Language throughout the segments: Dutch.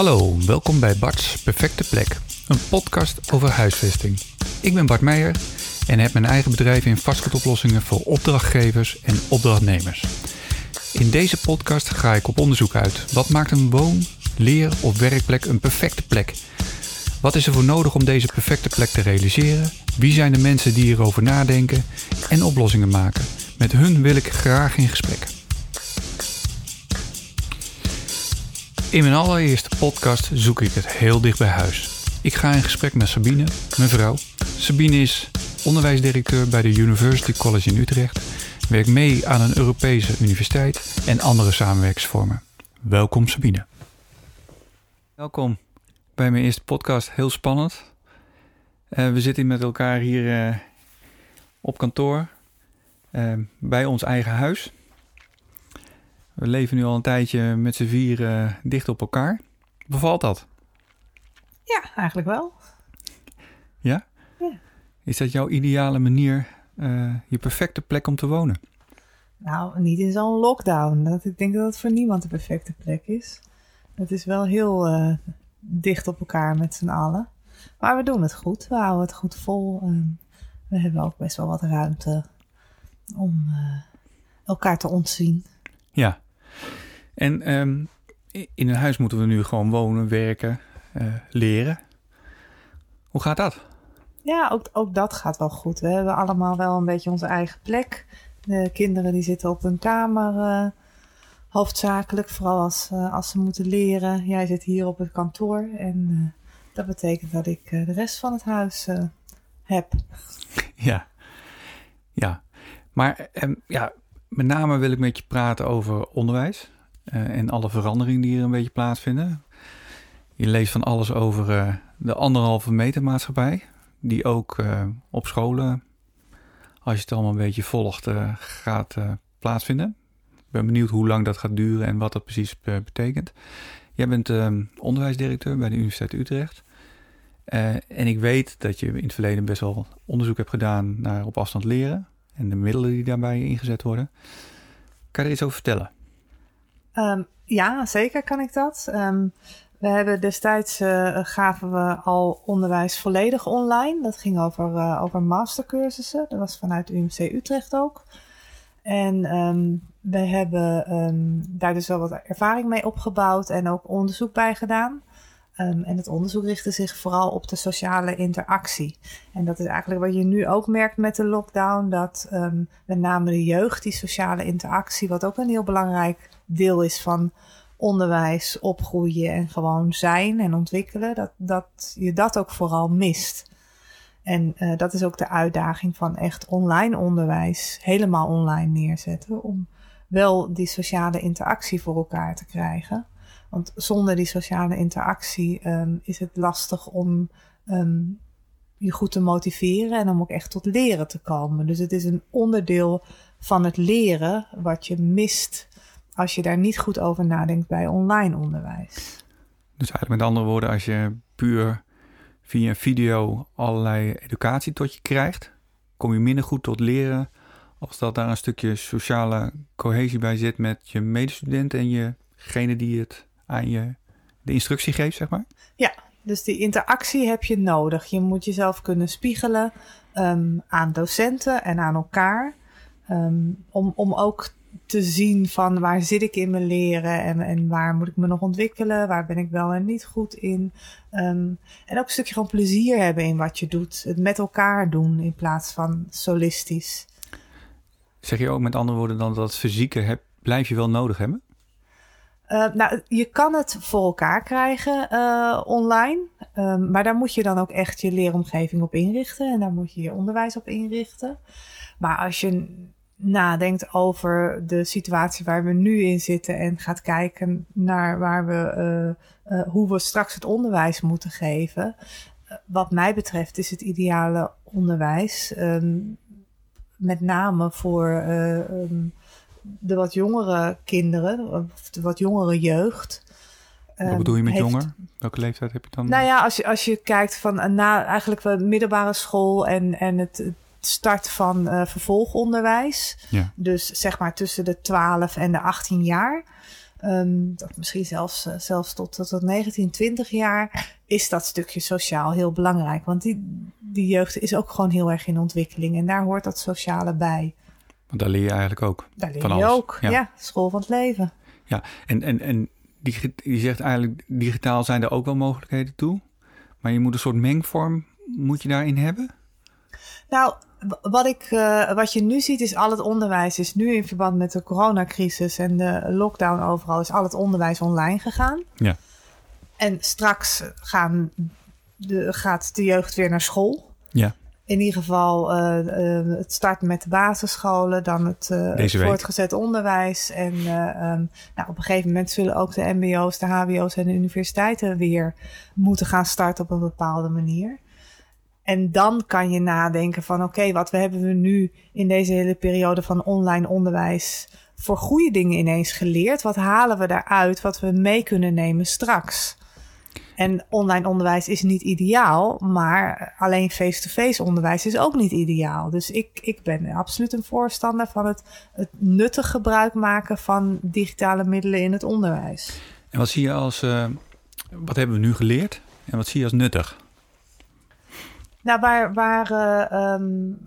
Hallo, welkom bij Bart's Perfecte Plek, een podcast over huisvesting. Ik ben Bart Meijer en heb mijn eigen bedrijf in vastgoedoplossingen voor opdrachtgevers en opdrachtnemers. In deze podcast ga ik op onderzoek uit. Wat maakt een woon, leer of werkplek een perfecte plek? Wat is er voor nodig om deze perfecte plek te realiseren? Wie zijn de mensen die hierover nadenken en oplossingen maken? Met hun wil ik graag in gesprek. In mijn allereerste podcast zoek ik het heel dicht bij huis. Ik ga in gesprek met Sabine, mijn vrouw. Sabine is onderwijsdirecteur bij de University College in Utrecht, werkt mee aan een Europese universiteit en andere samenwerkingsvormen. Welkom Sabine. Welkom bij mijn eerste podcast. Heel spannend. Uh, we zitten met elkaar hier uh, op kantoor uh, bij ons eigen huis. We leven nu al een tijdje met z'n vieren dicht op elkaar. Bevalt dat? Ja, eigenlijk wel. Ja? Ja. Is dat jouw ideale manier, uh, je perfecte plek om te wonen? Nou, niet in zo'n lockdown. Dat, ik denk dat het voor niemand de perfecte plek is. Het is wel heel uh, dicht op elkaar met z'n allen. Maar we doen het goed. We houden het goed vol. Uh, we hebben ook best wel wat ruimte om uh, elkaar te ontzien. Ja. En um, in een huis moeten we nu gewoon wonen, werken, uh, leren. Hoe gaat dat? Ja, ook, ook dat gaat wel goed. We hebben allemaal wel een beetje onze eigen plek. De kinderen die zitten op hun kamer uh, hoofdzakelijk, vooral als, uh, als ze moeten leren. Jij zit hier op het kantoor en dat betekent dat ik de rest van het huis heb. Ja, ja. Maar um, ja, met name wil ik met je praten over onderwijs uh, en alle veranderingen die er een beetje plaatsvinden. Je leest van alles over uh, de anderhalve meter maatschappij, die ook uh, op scholen, als je het allemaal een beetje volgt, gaat plaatsvinden. Ik ben benieuwd hoe lang dat gaat duren en wat dat precies betekent. Jij bent onderwijsdirecteur bij de Universiteit Utrecht. en ik weet dat je in het verleden best wel onderzoek hebt gedaan naar op afstand leren en de middelen die daarbij ingezet worden. Kan je er iets over vertellen? Um, ja, zeker kan ik dat. Um, we hebben destijds uh, gaven we al onderwijs volledig online. Dat ging over, uh, over mastercursussen. Dat was vanuit UMC Utrecht ook. En um, we hebben daar dus wel wat ervaring mee opgebouwd en ook onderzoek bij gedaan. Um, en het onderzoek richtte zich vooral op de sociale interactie. En dat is eigenlijk wat je nu ook merkt met de lockdown: dat um, met name de jeugd, die sociale interactie, wat ook een heel belangrijk deel is van onderwijs, opgroeien en gewoon zijn en ontwikkelen, dat, dat je dat ook vooral mist. En uh, dat is ook de uitdaging van echt online onderwijs helemaal online neerzetten. Om wel die sociale interactie voor elkaar te krijgen. Want zonder die sociale interactie um, is het lastig om um, je goed te motiveren en om ook echt tot leren te komen. Dus het is een onderdeel van het leren wat je mist als je daar niet goed over nadenkt bij online onderwijs. Dus eigenlijk met andere woorden, als je puur via een video allerlei educatie tot je krijgt, kom je minder goed tot leren als dat daar een stukje sociale cohesie bij zit met je medestudenten en jegene die het aan je de instructie geeft, zeg maar? Ja, dus die interactie heb je nodig. Je moet jezelf kunnen spiegelen um, aan docenten en aan elkaar. Um, om, om ook te zien van waar zit ik in mijn leren en, en waar moet ik me nog ontwikkelen, waar ben ik wel en niet goed in. Um, en ook een stukje gewoon plezier hebben in wat je doet. Het met elkaar doen in plaats van solistisch. Zeg je ook met andere woorden dan dat fysieke heb, blijf je wel nodig hebben? Uh, nou, je kan het voor elkaar krijgen uh, online. Um, maar daar moet je dan ook echt je leeromgeving op inrichten. En daar moet je je onderwijs op inrichten. Maar als je nadenkt over de situatie waar we nu in zitten en gaat kijken naar waar we, uh, hoe we straks het onderwijs moeten geven. Wat mij betreft is het ideale onderwijs um, met name voor um, de wat jongere kinderen, of de wat jongere jeugd. Wat bedoel je met heeft, jonger? Welke leeftijd heb je dan? Nou ja, als je, als je kijkt van na eigenlijk de middelbare school en, en het start van uh, vervolgonderwijs. Ja. Dus zeg maar tussen de 12 en de 18 jaar. um, dat misschien zelfs, uh, zelfs tot, tot, tot 19, 20 jaar, is dat stukje sociaal heel belangrijk. Want die, die jeugd is ook gewoon heel erg in ontwikkeling en daar hoort dat sociale bij. Want daar leer je eigenlijk ook. Daar leer je ook, ja. ja. School van het leven. Ja, en, en, en die, je zegt eigenlijk, digitaal zijn er ook wel mogelijkheden toe. Maar je moet een soort mengvorm, moet je daarin hebben? Nou, wat, ik, uh, wat je nu ziet is al het onderwijs is nu in verband met de coronacrisis en de lockdown overal is al het onderwijs online gegaan. Ja. En straks gaan de, gaat de jeugd weer naar school. Ja. In ieder geval uh, uh, het starten met de basisscholen, dan het, het voortgezet onderwijs. En um, nou, op een gegeven moment zullen ook de MBO's, de HBO's en de universiteiten weer moeten gaan starten op een bepaalde manier. En dan kan je nadenken van oké, wat hebben we nu in deze hele periode van online onderwijs voor goede dingen ineens geleerd? Wat halen we daaruit wat we mee kunnen nemen straks? En online onderwijs is niet ideaal, maar alleen face-to-face onderwijs is ook niet ideaal. Dus ik, ik ben absoluut een voorstander van het, het nuttig gebruik maken van digitale middelen in het onderwijs. En wat zie je als, uh, wat hebben we nu geleerd en wat zie je als nuttig? Nou, waar, waar uh, um,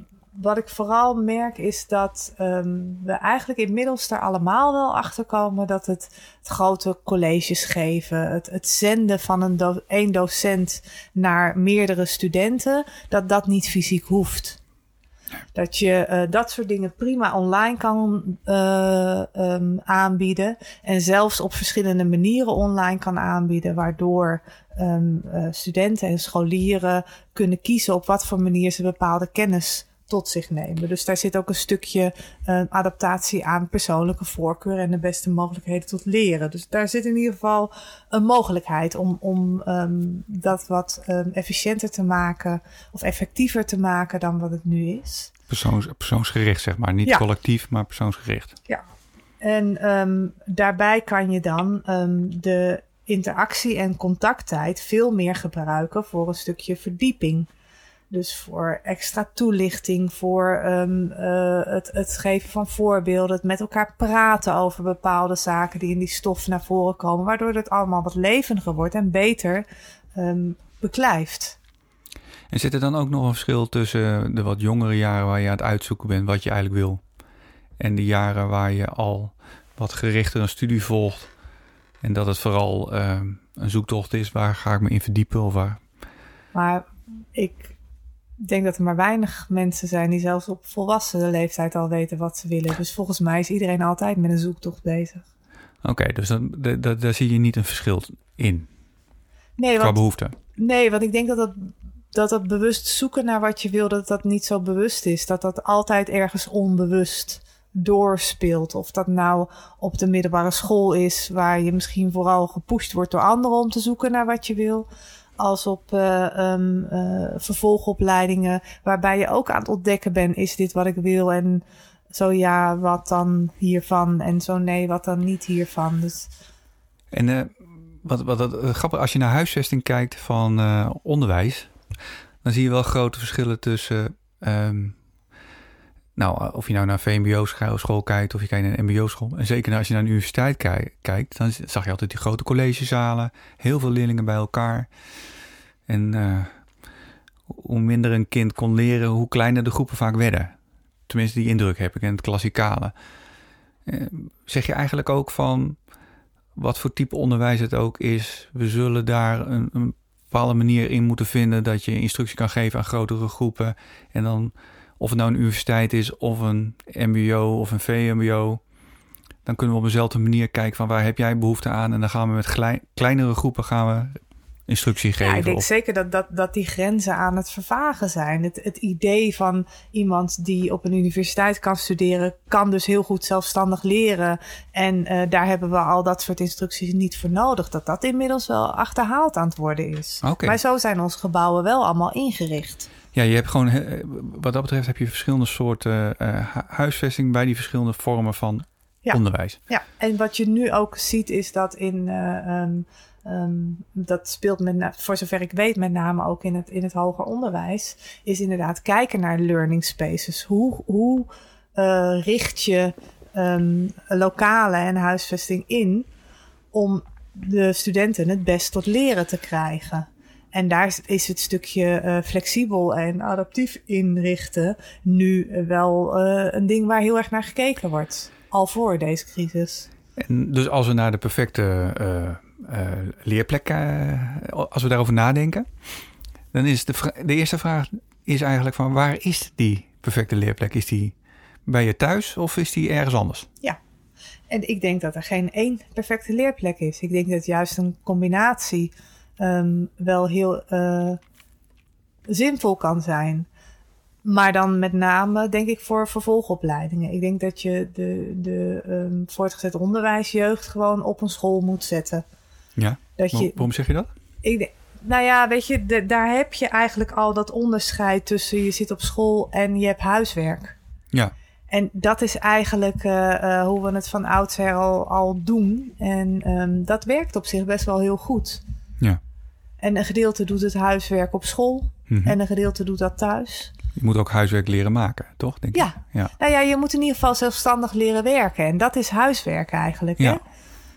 wat ik vooral merk is dat um, we eigenlijk inmiddels er allemaal wel achter komen dat het, grote colleges geven, het, het zenden van een één docent naar meerdere studenten, dat dat niet fysiek hoeft. Dat je uh, dat soort dingen prima online kan uh, um, aanbieden. En zelfs op verschillende manieren online kan aanbieden. Waardoor um, uh, studenten en scholieren kunnen kiezen op wat voor manier ze bepaalde kennis tot zich nemen. Dus daar zit ook een stukje uh, adaptatie aan persoonlijke voorkeur en de beste mogelijkheden tot leren. Dus daar zit in ieder geval een mogelijkheid om, om um, dat wat um, efficiënter te maken of effectiever te maken dan wat het nu is. Persoons, persoonsgericht, zeg maar. Niet ja. collectief, maar persoonsgericht. Ja. En um, daarbij kan je dan de interactie en contacttijd veel meer gebruiken voor een stukje verdieping. Dus voor extra toelichting, voor um, uh, het, het geven van voorbeelden, het met elkaar praten over bepaalde zaken die in die stof naar voren komen, waardoor het allemaal wat levendiger wordt en beter um, beklijft. En zit er dan ook nog een verschil tussen de wat jongere jaren waar je aan het uitzoeken bent wat je eigenlijk wil, en de jaren waar je al wat gerichter een studie volgt en dat het vooral uh, een zoektocht is waar ga ik me in verdiepen of waar? Maar ik ik denk dat er maar weinig mensen zijn die zelfs op volwassen leeftijd al weten wat ze willen. Dus volgens mij is iedereen altijd met een zoektocht bezig. Oké, okay, dus dan, daar zie je niet een verschil in nee, qua behoefte. Nee, want ik denk dat dat, dat dat bewust zoeken naar wat je wil, dat dat niet zo bewust is. Dat dat altijd ergens onbewust doorspeelt. Of dat nou op de middelbare school is, waar je misschien vooral gepusht wordt door anderen om te zoeken naar wat je wil als op uh, um, uh, vervolgopleidingen, waarbij je ook aan het ontdekken bent: is dit wat ik wil? En zo ja, wat dan hiervan? En zo nee, wat dan niet hiervan? Dus... En uh, wat, wat, wat grappig, als je naar huisvesting kijkt van onderwijs, dan zie je wel grote verschillen tussen. Um, nou, of je nou naar VMBO-school kijkt of je kijkt naar een MBO-school. En zeker als je naar een universiteit kijkt, dan zag je altijd die grote collegezalen. Heel veel leerlingen bij elkaar. En uh, hoe minder een kind kon leren, hoe kleiner de groepen vaak werden. Tenminste, die indruk heb ik in het klassikale. Uh, zeg je eigenlijk ook van wat voor type onderwijs het ook is, we zullen daar een, een bepaalde manier in moeten vinden dat je instructie kan geven aan grotere groepen. En dan of het nou een universiteit is of een MBO of een VMBO, dan kunnen we op dezelfde manier kijken van waar heb jij behoefte aan en dan gaan we met kleinere groepen gaan we instructie geven. Ja, ik denk zeker dat, dat, dat die grenzen aan het vervagen zijn. Het, het idee van iemand die op een universiteit kan studeren, kan dus heel goed zelfstandig leren. En uh, daar hebben we al dat soort instructies niet voor nodig. Dat dat inmiddels wel achterhaald aan het worden is. Okay. Maar zo zijn onze gebouwen wel allemaal ingericht. Ja, je hebt gewoon, wat dat betreft, heb je verschillende soorten uh, huisvesting bij die verschillende vormen van ja. onderwijs. Ja, en wat je nu ook ziet is dat in, uh, um, um, dat speelt met, voor zover ik weet, met name ook in het, in het hoger onderwijs, is inderdaad kijken naar learning spaces. Hoe, hoe uh, richt je um, lokale en huisvesting in om de studenten het best tot leren te krijgen. En daar is het stukje uh, flexibel en adaptief inrichten nu wel uh, een ding waar heel erg naar gekeken wordt. Al voor deze crisis. En dus als we naar de perfecte uh, leerplek, als we daarover nadenken, dan is de, de eerste vraag is eigenlijk van waar is die perfecte leerplek? Is die bij je thuis of is die ergens anders? Ja, en ik denk dat er geen één perfecte leerplek is. Ik denk dat juist een combinatie um, wel heel uh, zinvol kan zijn. Maar dan met name, denk ik, voor vervolgopleidingen. Ik denk dat je de, de um, voortgezet onderwijsjeugd gewoon op een school moet zetten. Ja, dat je, waarom zeg je dat? Ik nou ja, weet je, de, daar heb je eigenlijk al dat onderscheid tussen je zit op school en je hebt huiswerk. Ja. En dat is eigenlijk uh, uh, hoe we het van oudsher al, al doen. En um, dat werkt op zich best wel heel goed. Ja. En een gedeelte doet het huiswerk op school mm -hmm. en een gedeelte doet dat thuis. Je moet ook huiswerk leren maken, toch? Denk ja. Ik? ja. Nou ja, je moet in ieder geval zelfstandig leren werken. En dat is huiswerk eigenlijk. Ja. Hè?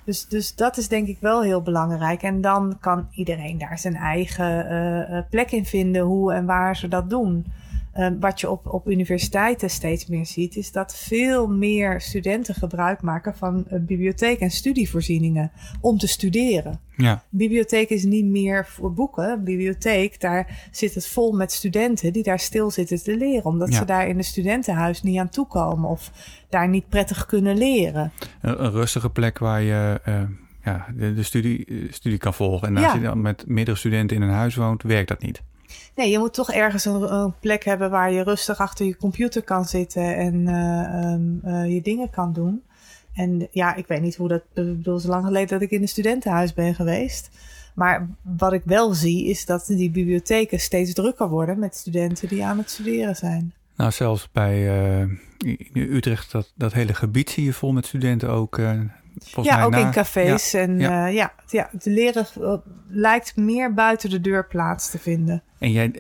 Dus, dus dat is denk ik wel heel belangrijk. En dan kan iedereen daar zijn eigen uh, plek in vinden, hoe en waar ze dat doen. Uh, wat je op, op universiteiten steeds meer ziet, is dat veel meer studenten gebruik maken van uh, bibliotheek en studievoorzieningen om te studeren. Ja. Bibliotheek is niet meer voor boeken. Bibliotheek, daar zit het vol met studenten die daar stil zitten te leren, omdat ja. ze daar in het studentenhuis niet aan toekomen of daar niet prettig kunnen leren. Een, een rustige plek waar je uh, ja, de, de studie, studie kan volgen. En als ja. je dan met meerdere studenten in een huis woont, werkt dat niet. Nee, je moet toch ergens een, plek hebben waar je rustig achter je computer kan zitten en uh, um, uh, je dingen kan doen. En ja, ik weet niet hoe dat. Ik bedoel, zo lang geleden dat ik in een studentenhuis ben geweest. Maar wat ik wel zie, is dat die bibliotheken steeds drukker worden met studenten die aan het studeren zijn. Nou, zelfs bij uh, Utrecht, dat, dat hele gebied zie je vol met studenten ook. Ja, ook na... in cafés. Ja, en ja. Uh, ja, ja, het leren uh, lijkt meer buiten de deur plaats te vinden. En jij,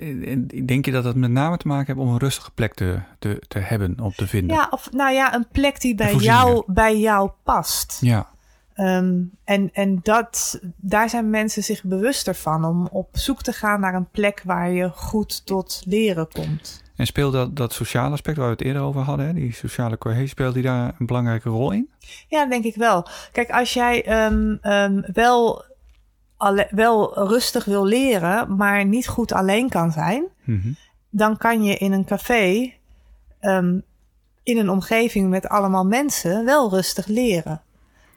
denk je dat dat met name te maken heeft om een rustige plek te, te, te hebben, om te vinden? Ja, of nou ja, een plek die bij jou, bij jou past. Ja. Um, en en dat, daar zijn mensen zich bewuster van om op zoek te gaan naar een plek waar je goed tot leren komt. En speelt dat, dat sociale aspect waar we het eerder over hadden, hè? die sociale cohesie, speelt die daar een belangrijke rol in? Ja, denk ik wel. Kijk, als jij um, um, wel, alle, wel rustig wil leren, maar niet goed alleen kan zijn, mm -hmm. dan kan je in een café, um, in een omgeving met allemaal mensen, wel rustig leren.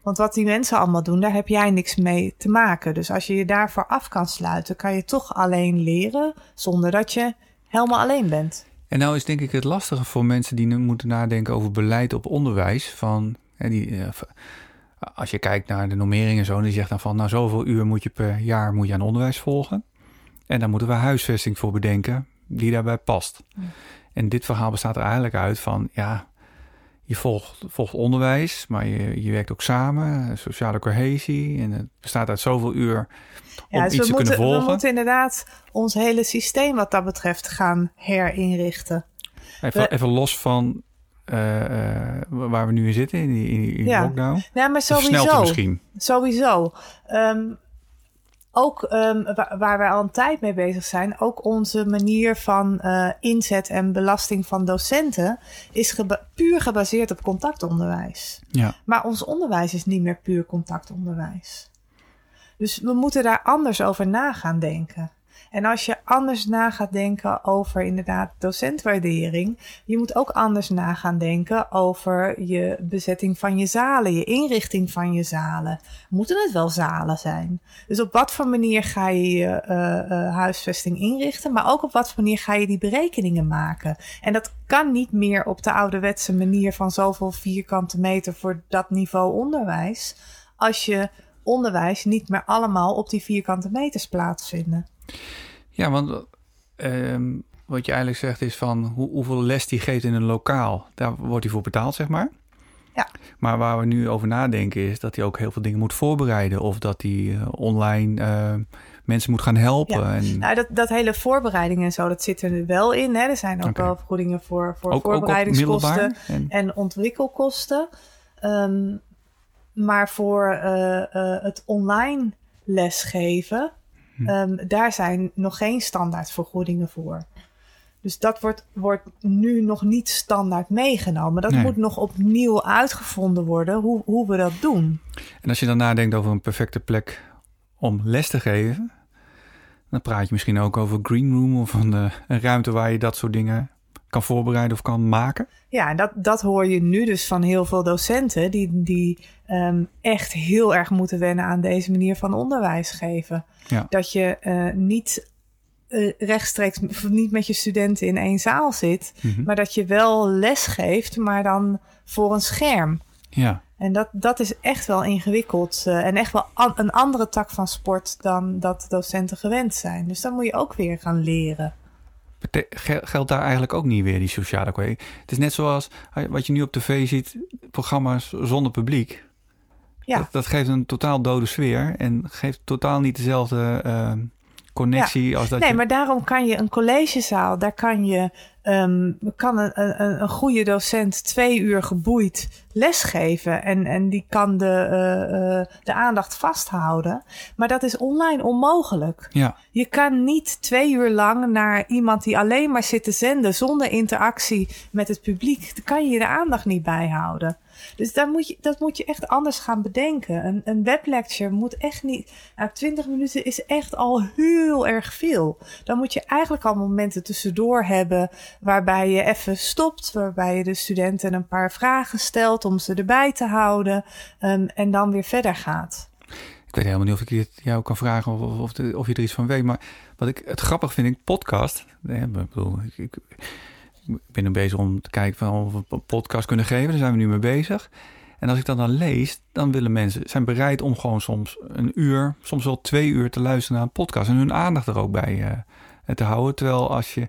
Want wat die mensen allemaal doen, daar heb jij niks mee te maken. Dus als je je daarvoor af kan sluiten, kan je toch alleen leren zonder dat je helemaal alleen bent. En nou is denk ik het lastige voor mensen die nu moeten nadenken over beleid op onderwijs. Van, hè, die, als je kijkt naar de normeringen en zo, die zegt dan van nou zoveel uur moet je per jaar moet je aan onderwijs volgen. En daar moeten we huisvesting voor bedenken die daarbij past. Ja. En dit verhaal bestaat er eigenlijk uit van ja, je volgt, volgt onderwijs, maar je, je werkt ook samen, sociale cohesie. En het bestaat uit zoveel uur om ja, iets dus te kunnen volgen. We moeten inderdaad ons hele systeem wat dat betreft gaan herinrichten. Even, we- even los van eh, eh, waar we nu in zitten, in die, in die Ja. lockdown. Ja, maar sowieso. misschien. Sowieso. Ehm, ook ehm, wa- waar wij al een tijd mee bezig zijn, ook onze manier van eh, inzet en belasting van docenten is geba- puur gebaseerd op contactonderwijs. Ja. Maar ons onderwijs is niet meer puur contactonderwijs. Dus we moeten daar anders over na gaan denken. En als je anders na gaat denken over inderdaad docentwaardering, je moet ook anders na gaan denken over je bezetting van je zalen, je inrichting van je zalen. Moeten het wel zalen zijn? Dus op wat voor manier ga je je eh, eh, huisvesting inrichten, maar ook op wat voor manier ga je die berekeningen maken? En dat kan niet meer op de ouderwetse manier van zoveel vierkante meter voor dat niveau onderwijs, als je onderwijs niet meer allemaal op die vierkante meters plaatsvinden. Ja, want ehm, wat je eigenlijk zegt is van hoe, hoeveel les die geeft in een lokaal, daar wordt hij voor betaald, zeg maar. Ja. Maar waar we nu over nadenken is dat hij ook heel veel dingen moet voorbereiden. Of dat hij eh, online eh, mensen moet gaan helpen. Ja. En Nou, dat, dat hele voorbereiding en zo, dat zit er wel in. Hè. Er zijn ook wel vergoedingen voor, voor ook, voorbereidingskosten. En, en ontwikkelkosten. Ehm, Maar voor uh, uh, het online lesgeven, hm. um, daar zijn nog geen standaardvergoedingen voor. Dus dat wordt, wordt nu nog niet standaard meegenomen. Dat moet nog opnieuw uitgevonden worden hoe, hoe we dat doen. En als je dan nadenkt over een perfecte plek om les te geven, dan praat je misschien ook over green room of een, uh, een ruimte waar je dat soort dingen kan voorbereiden of kan maken. Ja, en dat, dat hoor je nu dus van heel veel docenten die, die um, echt heel erg moeten wennen aan deze manier van onderwijs geven. Ja. Dat je uh, niet uh, rechtstreeks niet met je studenten in één zaal zit, mm-hmm. maar dat je wel les geeft, maar dan voor een scherm. Ja. En dat, dat is echt wel ingewikkeld uh, en echt wel an, een andere tak van sport dan dat docenten gewend zijn. Dus dan moet je ook weer gaan leren. Geldt daar eigenlijk ook niet weer die sociale cohesie? Het is net zoals wat je nu op tv ziet, programma's zonder publiek. Ja. Dat, dat geeft een totaal dode sfeer en geeft totaal niet dezelfde uh, connectie als dat. Nee, maar daarom kan je een collegezaal, daar kan je um, kan een, een, een, goede docent twee uur geboeid lesgeven en, en die kan de, uh, uh, de aandacht vasthouden. Maar dat is online onmogelijk. Ja. Je kan niet twee uur lang naar iemand die alleen maar zit te zenden zonder interactie met het publiek. Dan kan je de aandacht niet bijhouden. Dus daar moet je, dat moet je echt anders gaan bedenken. Een, een weblecture moet echt niet. Nou, 20 minuten is echt al heel erg veel. Dan moet je eigenlijk al momenten tussendoor hebben. Waarbij je even stopt. Waarbij je de studenten een paar vragen stelt om ze erbij te houden. Um, en dan weer verder gaat. Ik weet helemaal niet of ik het jou kan vragen of, of, of, je er iets van weet. Maar wat ik het grappig vind, ik podcast. ik bedoel, ik, ik ben nu bezig om te kijken van of we een podcast kunnen geven. Daar zijn we nu mee bezig. En als ik dat dan lees, dan willen mensen zijn bereid om gewoon soms een uur, soms wel twee uur te luisteren naar een podcast en hun aandacht er ook bij uh, te houden. Terwijl als je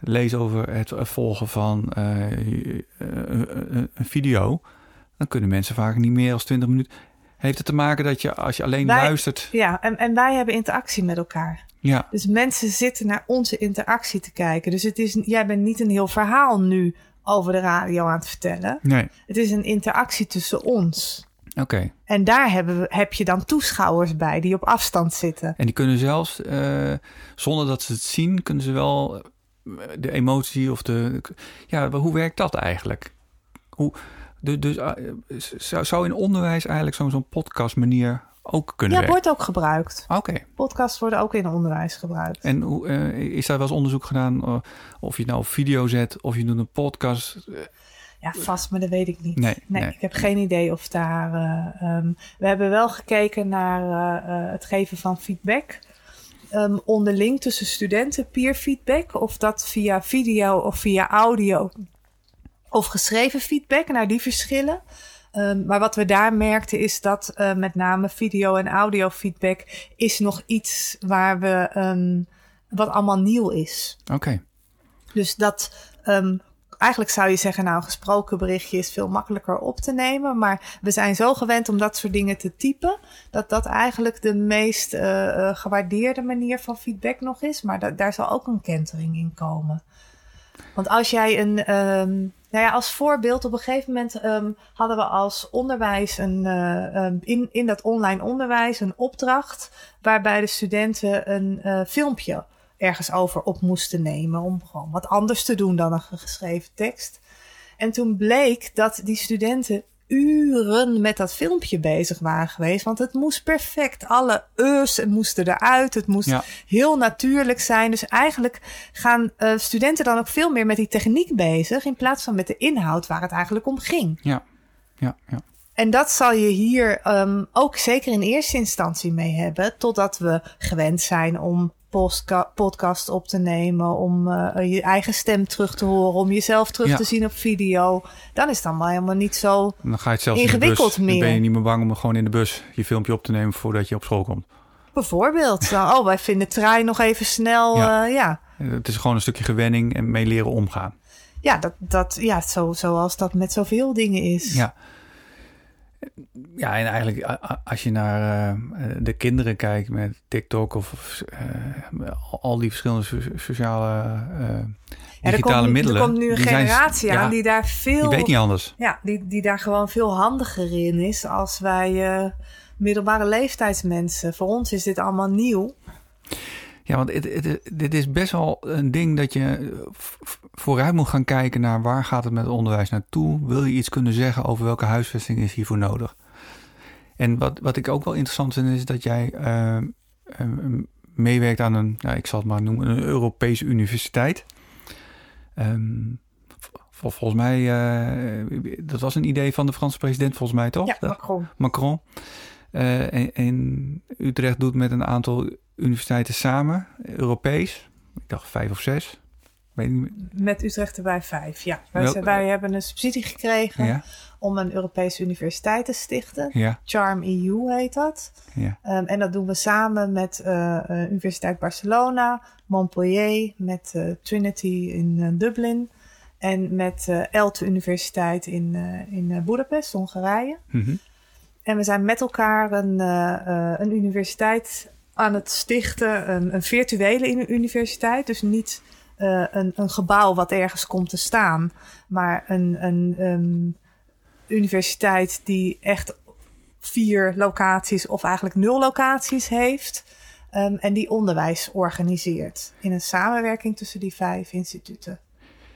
leest over het volgen van uh, een video, dan kunnen mensen vaak niet meer dan 20 minuten. Heeft het te maken dat je als je alleen luistert. Ja, en, en wij hebben interactie met elkaar. Ja. Dus mensen zitten naar onze interactie te kijken. Dus het is, jij bent niet een heel verhaal nu over de radio aan het vertellen. Nee. Het is een interactie tussen ons. Oké. En daar hebben we, heb je dan toeschouwers bij die op afstand zitten. En die kunnen zelfs, uh, zonder dat ze het zien, kunnen ze wel eh, de emotie of de. Ja, hoe werkt dat eigenlijk? Hoe, dus, dus zou, in onderwijs eigenlijk zo'n zo'n podcast manier ook kunnen Ja, wordt ook gebruikt. Oké. Podcasts worden ook in onderwijs gebruikt. En hoe, uh, is daar wel eens onderzoek gedaan uh, of je nou op video zet of je doet een podcast? Ja, vast, maar dat weet ik niet. Nee, nee, ik heb geen idee of daar... Uh, um, we hebben wel gekeken naar het geven van feedback... Um, onderling tussen studenten, peer feedback. Of dat via video of via audio of geschreven feedback, naar die verschillen. Um, maar wat we daar merkten is dat uh, met name video en audio feedback is nog iets waar we um, wat allemaal nieuw is. Oké. Okay. Dus dat um, eigenlijk zou je zeggen, nou, een gesproken berichtje is veel makkelijker op te nemen. Maar we zijn zo gewend om dat soort dingen te typen, dat dat eigenlijk de meest uh, uh, gewaardeerde manier van feedback nog is. Maar da daar zal ook een kentering in komen. Want als jij een, um, nou ja, als voorbeeld, op een gegeven moment um, hadden we als onderwijs een, uh, um, in, in dat online onderwijs een opdracht waarbij de studenten een uh, filmpje ergens over op moesten nemen om gewoon wat anders te doen dan een geschreven tekst. En toen bleek dat die studenten uren met dat filmpje bezig waren geweest. Want het moest perfect. Alle eus moesten eruit. Het moest ja. heel natuurlijk zijn. Dus eigenlijk gaan uh, studenten dan ook veel meer met die techniek bezig. In plaats van met de inhoud waar het eigenlijk om ging. Ja, ja, ja. En dat zal je hier um, ook zeker in eerste instantie mee hebben. Totdat we gewend zijn om podcast op te nemen, om uh, je eigen stem terug te horen, om jezelf terug ja. te zien op video, dan is het allemaal helemaal niet zo dan ga je het zelfs ingewikkeld in meer. Dan ben je niet meer bang om gewoon in de bus je filmpje op te nemen voordat je op school komt. Bijvoorbeeld. Dan, oh, wij vinden trein nog even snel. Ja. Uh, ja. Het is gewoon een stukje gewenning en mee leren omgaan. Ja, dat, dat, ja zo, zoals dat met zoveel dingen is. Ja. Ja, en eigenlijk als je naar de kinderen kijkt met TikTok of al die verschillende sociale digitale er komt, middelen. Er komt nu een generatie aan die daar veel. Die weet niet anders. Ja, die, die daar gewoon veel handiger in is als wij middelbare leeftijdsmensen. Voor ons is dit allemaal nieuw. Ja, want dit is best wel een ding dat je vooruit moet gaan kijken naar waar gaat het met het onderwijs naartoe. Wil je iets kunnen zeggen over welke huisvesting is hiervoor nodig? En wat, wat ik ook wel interessant vind is dat jij uh, meewerkt aan een, nou, ik zal het maar noemen, een Europese universiteit. Um, volgens mij, uh, dat was een idee van de Franse president, volgens mij toch? Ja, Macron. Macron. Uh, en, en, Utrecht doet met een aantal universiteiten samen, Europees. Ik dacht vijf of zes. Weet niet Met Utrecht erbij vijf, ja. Wij, wij hebben een subsidie gekregen om een Europese universiteit te stichten. Ja. Charm EU heet dat. Ja. Um, en dat doen we samen met uh, Universiteit Barcelona, Montpellier, met uh, Trinity in Dublin en met ELTE Universiteit in, in Budapest, Hongarije. Mm -hmm. En we zijn met elkaar een, een universiteit aan het stichten, een, een virtuele universiteit. Dus niet uh, een, een gebouw wat ergens komt te staan, maar een, een um, universiteit die echt vier locaties of eigenlijk nul locaties heeft. Um, en die onderwijs organiseert in een samenwerking tussen die vijf instituten.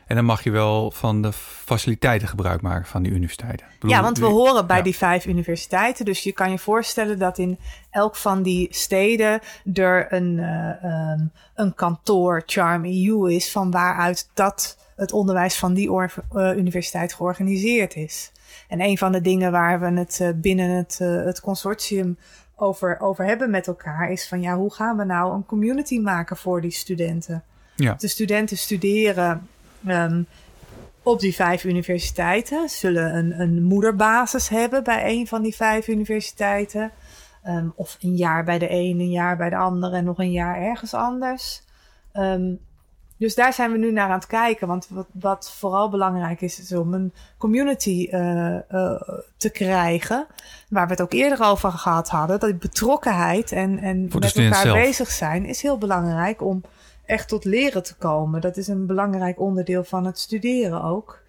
En dan mag je wel van de faciliteiten gebruik maken van die universiteiten. ja, want we horen bij die vijf universiteiten. Dus je kan je voorstellen dat in elk van die steden er een, uh, um, een kantoor Charm EU is, van waaruit dat het onderwijs van die uh, universiteit georganiseerd is. En een van de dingen waar we het uh, binnen het, het consortium over, over hebben met elkaar is van ja, hoe gaan we nou een community maken voor die studenten? Ja. De studenten studeren Um, op die vijf universiteiten zullen een, een moederbasis hebben bij een van die vijf universiteiten. Um, of een jaar bij de een, een jaar bij de andere en nog een jaar ergens anders. Um, dus daar zijn we nu naar aan het kijken. Want wat, wat vooral belangrijk is, is om een community uh, uh, te krijgen. Waar we het ook eerder over gehad hadden. Dat die betrokkenheid en, en met elkaar zelf. bezig zijn is heel belangrijk om echt tot leren te komen. Dat is een belangrijk onderdeel van het studeren ook.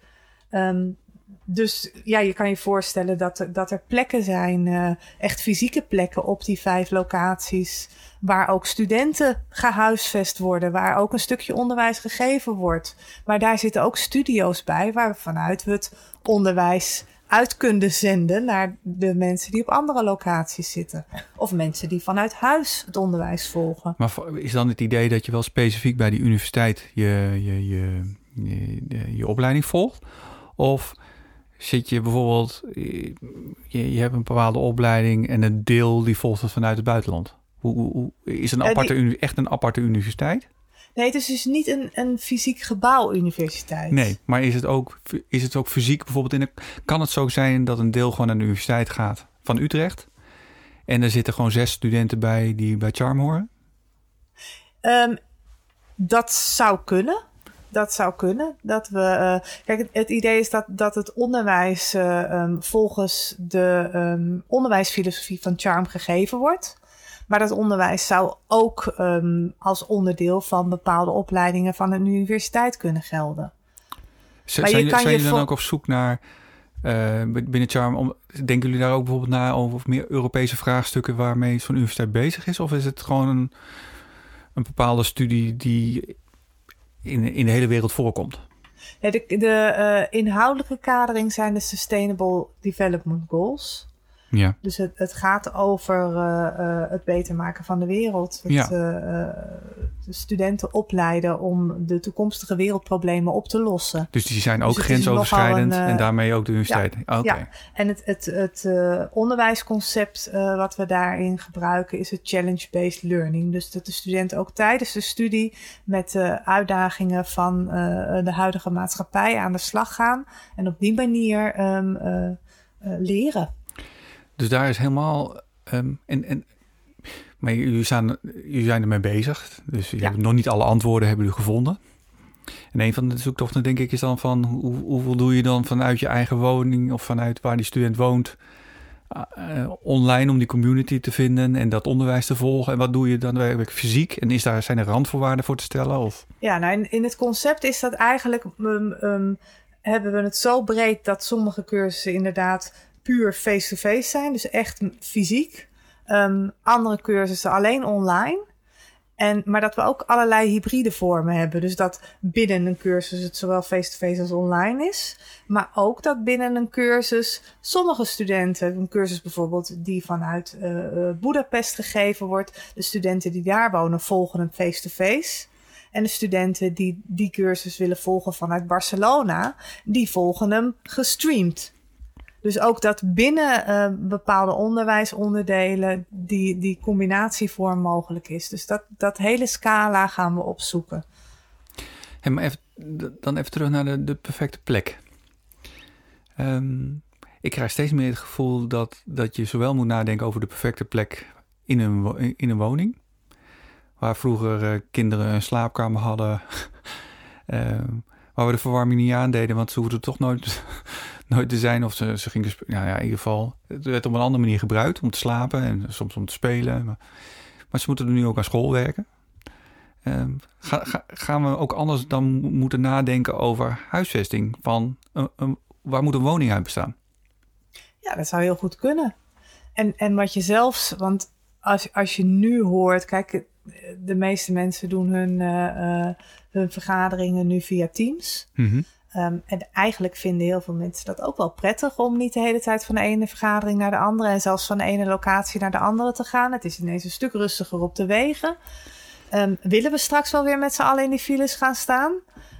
Um, dus ja, je kan je voorstellen dat er, dat er plekken zijn, uh, echt fysieke plekken op die vijf locaties, waar ook studenten gehuisvest worden, waar ook een stukje onderwijs gegeven wordt. Maar daar zitten ook studio's bij, waar vanuit we het onderwijs uit kunnen zenden naar de mensen die op andere locaties zitten. Of mensen die vanuit huis het onderwijs volgen. Maar is dan het idee dat je wel specifiek bij die universiteit je, je, je, je, je opleiding volgt? Of zit je bijvoorbeeld, je, je hebt een bepaalde opleiding en een deel die volgt het vanuit het buitenland? Hoe, hoe, is een aparte, uh, die, echt een aparte universiteit? Nee, het is dus niet een, een fysiek gebouw universiteit. Nee, maar is het, ook, is het ook fysiek bijvoorbeeld in de, Kan het zo zijn dat een deel gewoon naar de universiteit gaat van Utrecht? En er zitten gewoon zes studenten bij die bij Charm horen? Um, dat zou kunnen. Dat zou kunnen. Dat we, uh, kijk, het, het, idee is dat, dat het onderwijs uh, um, volgens de um, onderwijsfilosofie van Charm gegeven wordt. Maar dat onderwijs zou ook um, als onderdeel van bepaalde opleidingen van een universiteit kunnen gelden. Z maar zijn, je kan zijn je jullie dan ook op zoek naar uh, binnen Charm? Om, denken jullie daar ook bijvoorbeeld na over meer Europese vraagstukken waarmee zo'n universiteit bezig is? Of is het gewoon een, een bepaalde studie die in, in de hele wereld voorkomt? Ja, de de uh, inhoudelijke kadering zijn de Sustainable Development Goals. Ja. Dus het, het gaat over uh, uh, het beter maken van de wereld. Het, ja. de studenten opleiden om de toekomstige wereldproblemen op te lossen. Dus die zijn ook dus grensoverschrijdend een, en daarmee ook de universiteit. Ja, okay. ja. en het, het, het onderwijsconcept wat we daarin gebruiken is het challenge-based learning. Dus dat de studenten ook tijdens de studie met de uitdagingen van de huidige maatschappij aan de slag gaan. En op die manier um, leren. Dus daar is helemaal. Um, en, en, maar jullie zijn, jullie zijn ermee bezig. Dus je ja. hebt nog niet alle antwoorden hebben jullie gevonden. En een van de zoektochten, denk ik, is dan van hoe, hoeveel doe je dan vanuit je eigen woning of vanuit waar die student woont, uh, online om die community te vinden en dat onderwijs te volgen? En wat doe je dan werkelijk fysiek? En is daar, zijn er randvoorwaarden voor te stellen? Of? Ja, nou in, in het concept is dat eigenlijk... Um, um, hebben we het zo breed dat sommige cursussen inderdaad puur face-to-face -face zijn. Dus echt fysiek. Um, andere cursussen alleen online. En, maar dat we ook allerlei hybride vormen hebben. Dus dat binnen een cursus het zowel face-to-face als online is. Maar ook dat binnen een cursus sommige studenten, een cursus bijvoorbeeld die vanuit uh, Budapest gegeven wordt. De studenten die daar wonen volgen een face-to-face. En de studenten die die cursus willen volgen vanuit Barcelona, die volgen hem gestreamd. Dus ook dat binnen uh, bepaalde onderwijsonderdelen die, die combinatievorm mogelijk is. Dus dat, dat hele scala gaan we opzoeken. Hey, maar even, dan even terug naar de, de perfecte plek. Um, ik krijg steeds meer het gevoel dat, dat je zowel moet nadenken over de perfecte plek in een, in een woning. Waar vroeger uh, kinderen een slaapkamer hadden. uh, waar we de verwarming niet aandeden, want ze hoefden toch nooit nooit te zijn. Of ze, ze gingen, ja, ja, in ieder geval, het werd op een andere manier gebruikt om te slapen en soms om te spelen. Maar, maar ze moeten er nu ook aan school werken. Uh, ga, ga, gaan we ook anders dan moeten nadenken over huisvesting? Van een, een, waar moet een woning uit bestaan? Ja, dat zou heel goed kunnen. En, en wat je zelfs, want als, als je nu hoort, kijk, de meeste mensen doen hun, uh, uh, hun vergaderingen nu via Teams. Mm -hmm. Um, en eigenlijk vinden heel veel mensen dat ook wel prettig om niet de hele tijd van de ene vergadering naar de andere en zelfs van de ene locatie naar de andere te gaan. Het is ineens een stuk rustiger op de wegen. Um, willen we straks wel weer met z'n allen in die files gaan staan?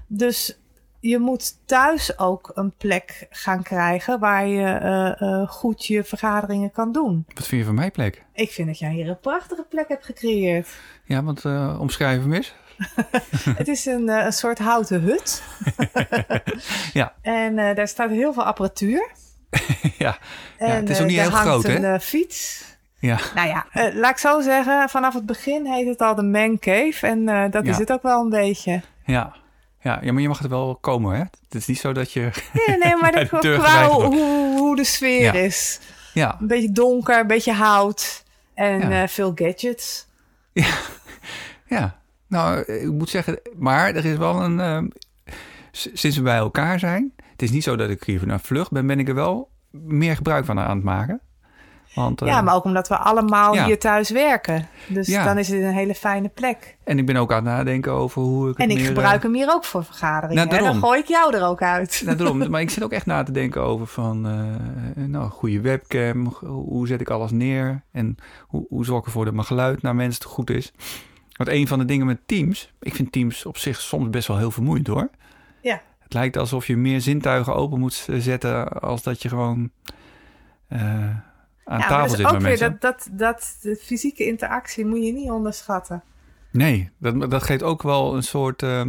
Dus je moet thuis ook een plek gaan krijgen waar je uh, uh, goed je vergaderingen kan doen. Wat vind je van mijn plek? Ik vind dat jij hier een prachtige plek hebt gecreëerd. Ja, want uh, omschrijf hem eens. het is een, een soort houten hut. ja. En uh, daar staat heel veel apparatuur. ja. ja, het is ook niet heel groot, hè? een uh, fiets. Ja. Nou ja, uh, laat ik zo zeggen, vanaf het begin heet het al de Man Cave. En dat ja. is het ook wel een beetje. Ja. Ja, ja, maar je mag er wel komen, hè? Het is niet zo dat je. Nee, nee, maar dat qua hoe, hoe de sfeer ja. is. Ja. Een beetje donker, een beetje hout en veel gadgets. Ja. ja. Nou, ik moet zeggen, maar er is wel een. Uh, sinds we bij elkaar zijn. Het is niet zo dat ik hier vanuit vlucht ben, ben ik er wel meer gebruik van aan het maken. Want, uh, ja, maar ook omdat we allemaal ja. hier thuis werken. Dus ja. dan is het een hele fijne plek. En ik ben ook aan het nadenken over hoe ik. En ik meer, gebruik hem hier ook voor vergaderingen. Nou, dan gooi ik jou er ook uit. Nou, daarom. maar ik zit ook echt na te denken over van. Uh, nou, goede webcam. Hoe zet ik alles neer? En hoe, hoe zorg ik ervoor dat mijn geluid naar mensen goed is? Want een van de dingen met Teams, ik vind Teams op zich soms best wel heel vermoeiend hoor. Ja. Het lijkt alsof je meer zintuigen open moet zetten als dat je gewoon uh, aan ja, tafel dus zit ook met weer mensen. Dat, dat, dat de fysieke interactie moet je niet onderschatten. Nee, dat, dat geeft ook wel een soort. Uh,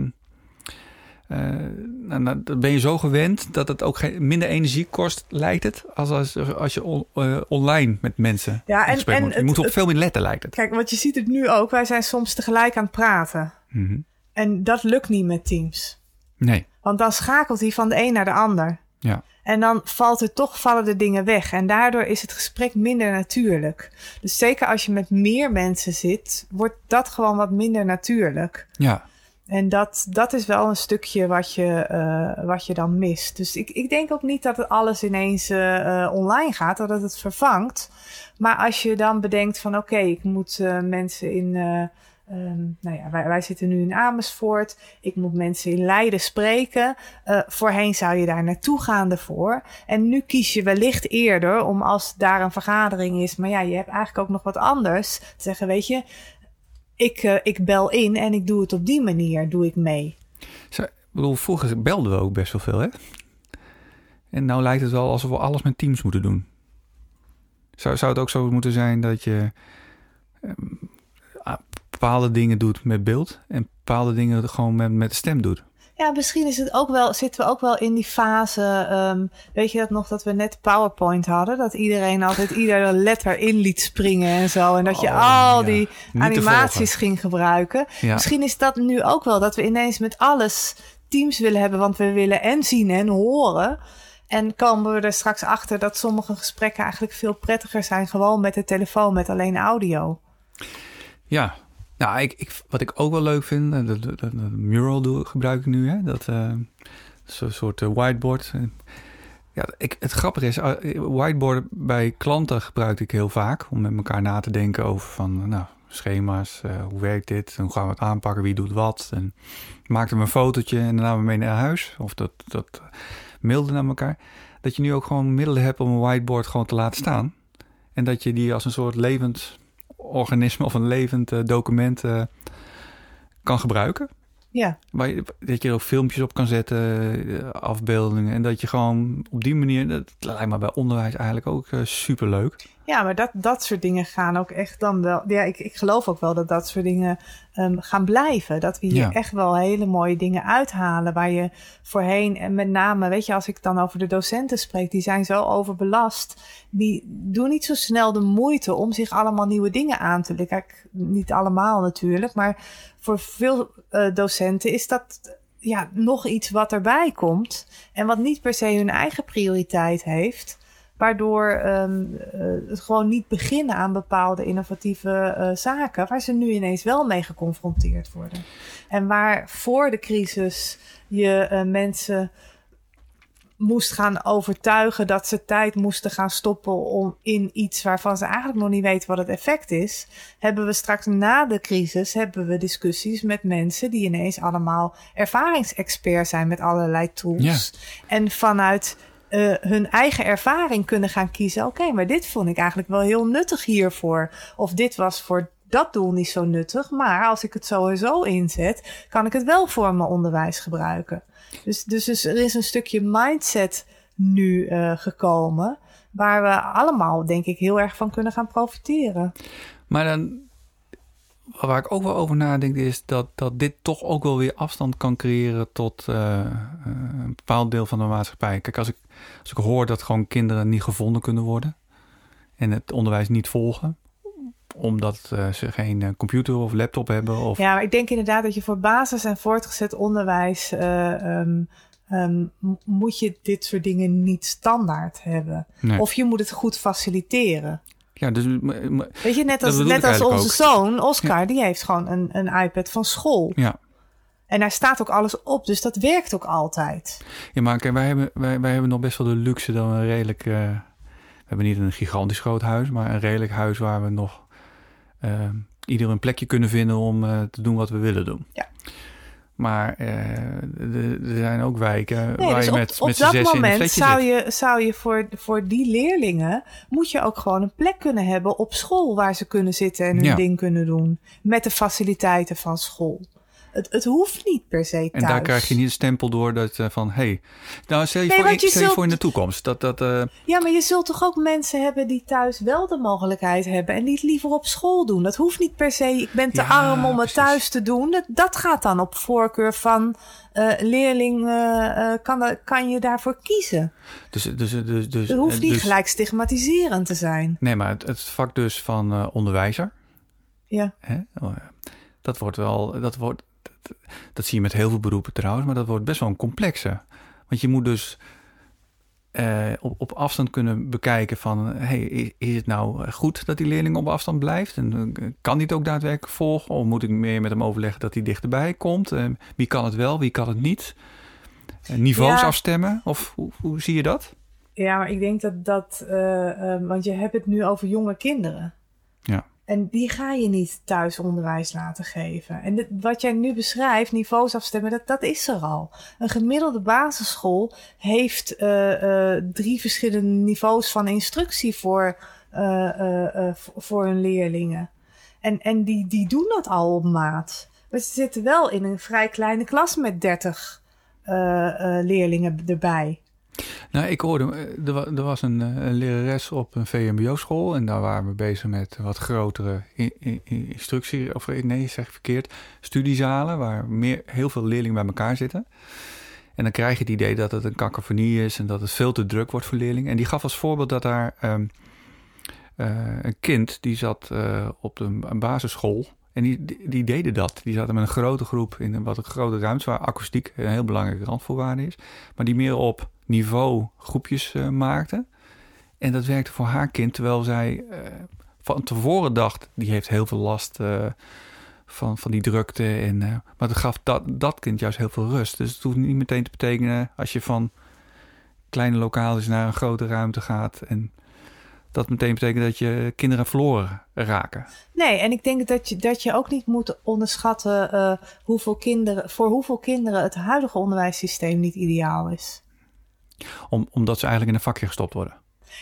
nou, dan ben je zo gewend dat het ook geen, minder energie kost, lijkt het, als als, als je on, uh, online met mensen ja, en, moet. Je het, moet op het, veel meer letten, lijkt het. Kijk, want je ziet het nu ook. Wij zijn soms tegelijk aan het praten. Mm -hmm. En dat lukt niet met Teams. Nee. Want dan schakelt hij van de een naar de ander. Ja. En dan valt er toch vallen de dingen weg. En daardoor is het gesprek minder natuurlijk. Dus zeker als je met meer mensen zit, wordt dat gewoon wat minder natuurlijk. Ja. En dat, dat is wel een stukje wat je, uh, wat je dan mist. Dus ik, ik denk ook niet dat het alles ineens uh, online gaat, dat het het vervangt. Maar als je dan bedenkt van oké, ik moet mensen in... Um, nou ja, wij, wij zitten nu in Amersfoort. Ik moet mensen in Leiden spreken. Voorheen zou je daar naartoe gaan ervoor. En nu kies je wellicht eerder om als daar een vergadering is. Maar ja, je hebt eigenlijk ook nog wat anders. Zeggen, weet je, ik, uh, ik bel in en ik doe het op die manier, doe ik mee. Zo, ik bedoel, vroeger belden we ook best wel veel, hè? En nou lijkt het wel alsof we alles met teams moeten doen. Zou, zou het ook zo moeten zijn dat je um, bepaalde dingen doet met beeld en bepaalde dingen gewoon met, met stem doet? Ja, misschien is het ook wel, zitten we ook wel in die fase. Um, weet je dat nog dat we net PowerPoint hadden? Dat iedereen altijd iedere letter in liet springen en zo. En dat je oh, al ja. die Niet animaties ging gebruiken. Ja. Misschien is dat nu ook wel dat we ineens met alles teams willen hebben. Want we willen en zien en horen. En komen we er straks achter dat sommige gesprekken eigenlijk veel prettiger zijn, gewoon met de telefoon, met alleen audio. Ja, nou, ik, ik, wat ik ook wel leuk vind, eh, de, mural gebruik ik nu, hè? dat uh, zo'n soort uh, whiteboard. Ja, ik, het grappige is, whiteboard bij klanten gebruik ik heel vaak om met elkaar na te denken over van, nou, schema's, hoe werkt dit, hoe gaan we het aanpakken, wie doet wat. En maakte me een fotootje en daarna mee naar huis, of dat, dat mailde naar elkaar. Dat je nu ook gewoon middelen hebt om een whiteboard gewoon te laten staan. En dat je die als een soort levend organisme of een levend uh, document uh, kan gebruiken. Ja. Waar je, dat je er ook filmpjes op kan zetten, uh, afbeeldingen. En dat je gewoon op die manier, dat lijkt me bij onderwijs eigenlijk ook super leuk. Ja, maar dat, dat soort dingen gaan ook echt dan wel. Ja, ik, ik geloof ook wel dat dat soort dingen um, gaan blijven. Dat we hier echt wel hele mooie dingen uithalen. Waar je voorheen, en met name, weet je, als ik dan over de docenten spreek, die zijn zo overbelast. Die doen niet zo snel de moeite om zich allemaal nieuwe dingen aan te leren. Kijk, niet allemaal natuurlijk, maar voor veel uh, docenten is dat ja, nog iets wat erbij komt. En wat niet per se hun eigen prioriteit heeft. Waardoor um, het gewoon niet beginnen aan bepaalde innovatieve uh, zaken, waar ze nu ineens wel mee geconfronteerd worden. En waar voor de crisis je uh, mensen moest gaan overtuigen dat ze tijd moesten gaan stoppen om in iets waarvan ze eigenlijk nog niet weten wat het effect is, hebben we straks na de crisis hebben we discussies met mensen die ineens allemaal ervaringsexpert zijn met allerlei tools. Ja. En vanuit uh, hun eigen ervaring kunnen gaan kiezen. Oké, maar dit vond ik eigenlijk wel heel nuttig hiervoor. Of dit was voor dat doel niet zo nuttig. Maar als ik het zo inzet, kan ik het wel voor mijn onderwijs gebruiken. Dus, dus, dus er is een stukje mindset nu uh, gekomen. Waar we allemaal, denk ik, heel erg van kunnen gaan profiteren. Maar dan waar ik ook wel over nadenk, is dat, dat dit toch ook wel weer afstand kan creëren tot uh, een bepaald deel van de maatschappij. Kijk, als ik, als ik hoor dat gewoon kinderen niet gevonden kunnen worden en het onderwijs niet volgen, omdat uh, ze geen computer of laptop hebben. Of... Ja, maar ik denk inderdaad dat je voor basis- en voortgezet onderwijs um, um, moet je dit soort dingen niet standaard hebben. Nee. Of je moet het goed faciliteren. Ja, dus, Weet je, net als, net als onze zoon, Oscar, die heeft gewoon een, een iPad van school. Ja. En daar staat ook alles op, dus dat werkt ook altijd. Ja, maar kijk, wij hebben, wij, wij hebben nog best wel de luxe dan een redelijk... Uh, we hebben niet een gigantisch groot huis, maar een redelijk huis waar we nog uh, ieder een plekje kunnen vinden om uh, te doen wat we willen doen. Ja. Maar uh, er zijn ook wijken nee, waar dus je op, met, op met dat zes moment in zou zit. je, zou je voor, voor die leerlingen... moet je ook gewoon een plek kunnen hebben op school... waar ze kunnen zitten en hun Ja. ding kunnen doen. Met de faciliteiten van school. Het, het hoeft niet per se thuis. En daar krijg je niet een stempel door dat uh, van... hey, nou stel je, Nee, voor, je stel zult- voor in de toekomst. Dat, dat, uh, Ja, maar je zult toch ook mensen hebben die thuis wel de mogelijkheid hebben en die het liever op school doen. Dat hoeft niet per se, ik ben te Ja, arm om het precies. thuis te doen. Dat, dat gaat dan op voorkeur van eh leerling, eh, eh, kan, kan je daarvoor kiezen. dus, dus, dus, dus, Het hoeft eh, niet dus- gelijk stigmatiserend te zijn. Nee, maar het, het vak dus van uh, onderwijzer... Ja. Hè? Oh, ja. Dat wordt wel, dat wordt, dat, zie je met heel veel beroepen trouwens, maar dat wordt best wel een complexe. Want je moet dus eh, op, op afstand kunnen bekijken van, hey, is, is het nou goed dat die leerling op afstand blijft? En eh, kan die het ook daadwerkelijk volgen? Of moet ik meer met hem overleggen dat hij dichterbij komt? Eh, wie kan het wel, wie kan het niet? Eh, niveaus Ja. afstemmen? Of hoe, hoe zie je dat? Ja, maar ik denk dat dat, eh, eh, want je hebt het nu over jonge kinderen. Ja. En die ga je niet thuis onderwijs laten geven. En wat jij nu beschrijft, niveaus afstemmen, dat, dat is er al. Een gemiddelde basisschool heeft eh, eh, drie verschillende niveaus van instructie voor, eh, voor hun leerlingen. En, en die, die doen dat al op maat. Maar ze zitten wel in een vrij kleine klas met 30 eh, eh, leerlingen erbij. Nou, ik hoorde, eh, er wa- was een, eh, een lerares op een VMBO-school en daar waren we bezig met wat grotere in- in- in- instructie, of eh, nee, zeg ik verkeerd, studiezalen waar meer, heel veel leerlingen bij elkaar zitten. En dan krijg je het idee dat het een cacophonie is en dat het veel te druk wordt voor leerlingen. En die gaf als voorbeeld dat daar ehm, eh, een kind die zat op de, een basisschool En die, die, deden dat. Die zaten met een grote groep in wat een grote ruimte... waar akoestiek een heel belangrijke randvoorwaarde is. Maar die meer op niveau groepjes uh, maakten. En dat werkte voor haar kind, terwijl zij uh, van tevoren dacht... die heeft heel veel last van, van die drukte. En, maar het gaf dat, dat kind juist heel veel rust. Dus het hoeft niet meteen te betekenen... als je van kleine lokaaltjes naar een grote ruimte gaat... en dat meteen betekent dat je kinderen verloren raken. Nee, en ik denk dat je, dat je ook niet moet onderschatten uh, hoeveel kinderen, voor hoeveel kinderen het huidige onderwijssysteem niet ideaal is. Om, omdat ze eigenlijk in een vakje gestopt worden.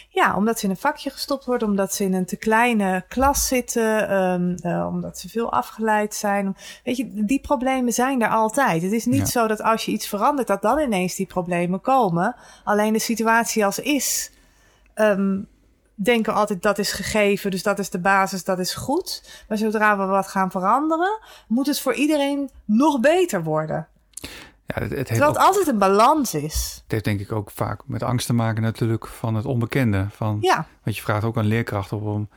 Ja, omdat ze in een vakje gestopt worden, omdat ze in een te kleine klas zitten, um, uh, omdat ze veel afgeleid zijn. Weet je, die problemen zijn er altijd. Het is niet ja. zo dat als je iets verandert, dat dan ineens die problemen komen. Alleen de situatie als is, um, denken altijd dat is gegeven, dus dat is de basis, dat is goed. Maar zodra we wat gaan veranderen, moet het voor iedereen nog beter worden. Ja, het, het Terwijl het ook, altijd een balans is. Het heeft denk ik ook vaak met angst te maken natuurlijk van het onbekende. Van, ja. Want je vraagt ook aan leerkrachten om...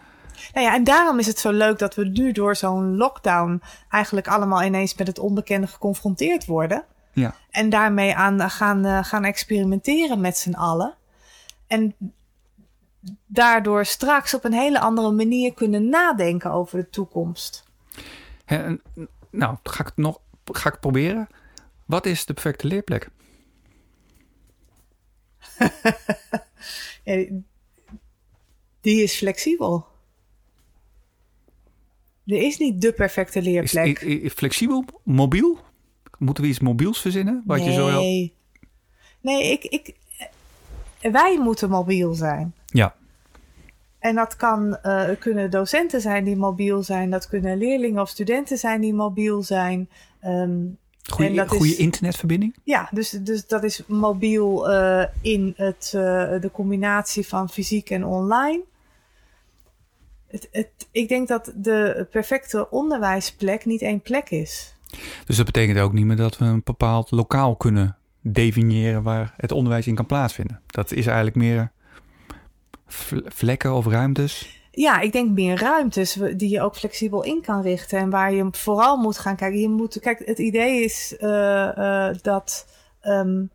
Nou ja, en daarom is het zo leuk dat we nu door zo'n lockdown eigenlijk allemaal ineens met het onbekende geconfronteerd worden. Ja. En daarmee aan gaan, gaan experimenteren met z'n allen. En daardoor straks op een hele andere manier kunnen nadenken over de toekomst. En, nou, ga ik het nog ga ik proberen. Wat is de perfecte leerplek? ja, die is flexibel. Er is niet de perfecte leerplek. Is, is, flexibel? Mobiel? Moeten we iets mobiels verzinnen? Wat nee. je zo nee ik, ik, wij moeten mobiel zijn. Ja. En dat kan, uh, kunnen docenten zijn die mobiel zijn. Dat kunnen leerlingen of studenten zijn die mobiel zijn. Um, dat goede internetverbinding? Ja, dus, dus dat is mobiel uh, in het, uh, de combinatie van fysiek en online. Het, het, ik denk dat de perfecte onderwijsplek niet één plek is. Dus dat betekent ook niet meer dat we een bepaald lokaal kunnen definiëren waar het onderwijs in kan plaatsvinden. Dat is eigenlijk meer vlekken of ruimtes. Ja, ik denk meer ruimtes die je ook flexibel in kan richten en waar je vooral moet gaan kijken. Je moet, kijk, het idee is uh, uh, dat um,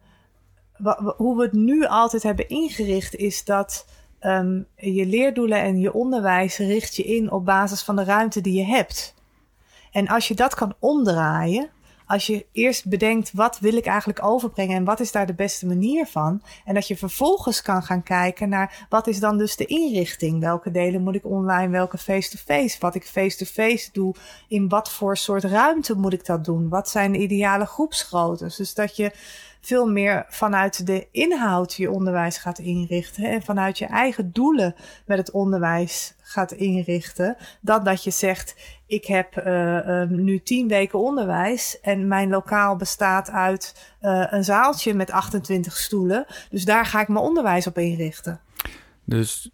hoe we het nu altijd hebben ingericht, is dat um, je leerdoelen en je onderwijs richt je in op basis van de ruimte die je hebt. En als je dat kan omdraaien, als je eerst bedenkt wat wil ik eigenlijk overbrengen en wat is daar de beste manier van. En dat je vervolgens kan gaan kijken naar wat is dan dus de inrichting. Welke delen moet ik online, welke face-to-face. Wat ik face-to-face doe, in wat voor soort ruimte moet ik dat doen. Wat zijn de ideale groepsgroottes. Dus dat je veel meer vanuit de inhoud je onderwijs gaat inrichten. En vanuit je eigen doelen met het onderwijs gaat inrichten. Dan dat je zegt, ik heb uh, uh, nu tien weken onderwijs en mijn lokaal bestaat uit uh, een zaaltje met 28 stoelen. Dus daar ga ik mijn onderwijs op inrichten. Dus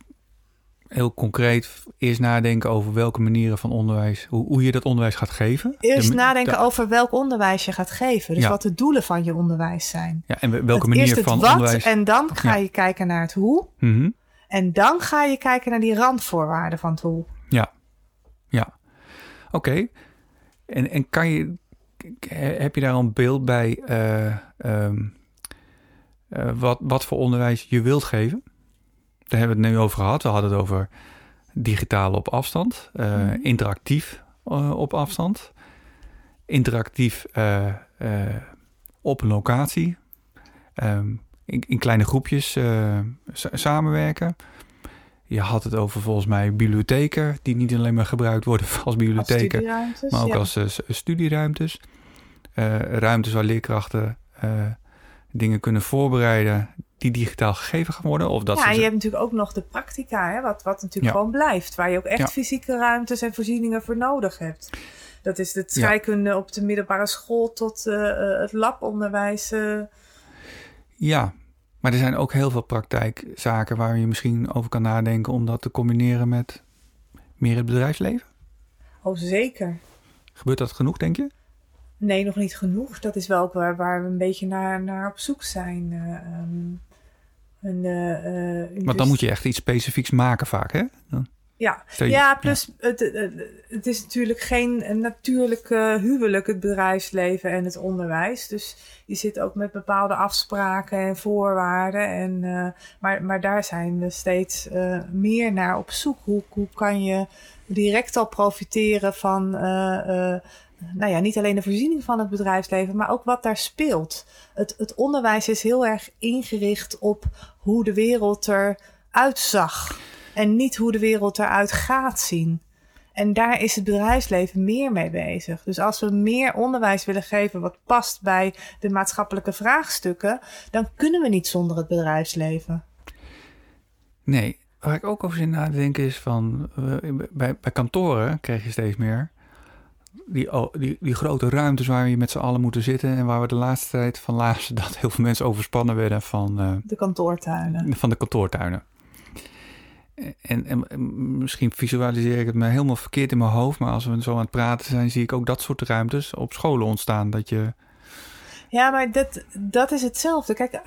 heel concreet eerst nadenken over welke manieren van onderwijs, hoe, hoe je dat onderwijs gaat geven. Eerst de, nadenken de, over welk onderwijs je gaat geven. Dus ja. wat de doelen van je onderwijs zijn. Ja, en welke manier eerst het van wat, onderwijs. En dan ga je kijken naar het hoe. Mm -hmm. En dan ga je kijken naar die randvoorwaarden van het hoe. Ja, ja. Oké. Okay. En, en kan je, heb je daar een beeld bij uh, um, uh, wat, wat voor onderwijs je wilt geven? Daar hebben we het nu over gehad. We hadden het over digitaal op afstand, uh, mm -hmm. interactief op afstand, interactief op een locatie, um, in, in, kleine groepjes samenwerken. Je had het over volgens mij bibliotheken, die niet alleen maar gebruikt worden als bibliotheken, als maar ook ja. als studieruimtes. Ruimtes waar leerkrachten dingen kunnen voorbereiden die digitaal gegeven gaan worden. Of dat ja, ze en je hebt natuurlijk ook nog de practica, hè, wat, wat natuurlijk ja. gewoon blijft. Waar je ook echt ja. fysieke ruimtes en voorzieningen voor nodig hebt. Dat is de scheikunde ja. op de middelbare school tot het labonderwijs. Ja, maar er zijn ook heel veel praktijkzaken waar je misschien over kan nadenken om dat te combineren met meer het bedrijfsleven. Oh, zeker. Gebeurt dat genoeg, denk je? Nee, nog niet genoeg. Dat is wel waar, waar we een beetje naar, naar op zoek zijn. Uh, um, en, uh, uh, Want dan dus... moet je echt iets specifieks maken vaak, hè? Dan... Ja, je- ja plus Het, het, het is natuurlijk geen natuurlijke huwelijk, het bedrijfsleven en het onderwijs. Dus je zit ook met bepaalde afspraken en voorwaarden. En, eh, maar, maar daar zijn we steeds eh, meer naar op zoek. Hoe, hoe kan je direct al profiteren van, eh, eh, nou ja, niet alleen de voorziening van het bedrijfsleven, maar ook wat daar speelt. Het, het onderwijs is heel erg ingericht op hoe de wereld eruit zag. En niet hoe de wereld eruit gaat zien. En daar is het bedrijfsleven meer mee bezig. Dus als we meer onderwijs willen geven wat past bij de maatschappelijke vraagstukken, dan kunnen we niet zonder het bedrijfsleven. Nee, waar ik ook over zit na te denken is van... bij, bij kantoren krijg je steeds meer... Die, oh, die, die grote ruimtes waar je met z'n allen moeten zitten... en waar we de laatste tijd van lazen dat heel veel mensen overspannen werden van, eh, De kantoortuinen. van de kantoortuinen. En, en, en misschien visualiseer ik het me helemaal verkeerd in mijn hoofd... maar als we zo aan het praten zijn... zie ik ook dat soort ruimtes op scholen ontstaan. Dat je, Ja, maar dat, dat is hetzelfde. Kijk,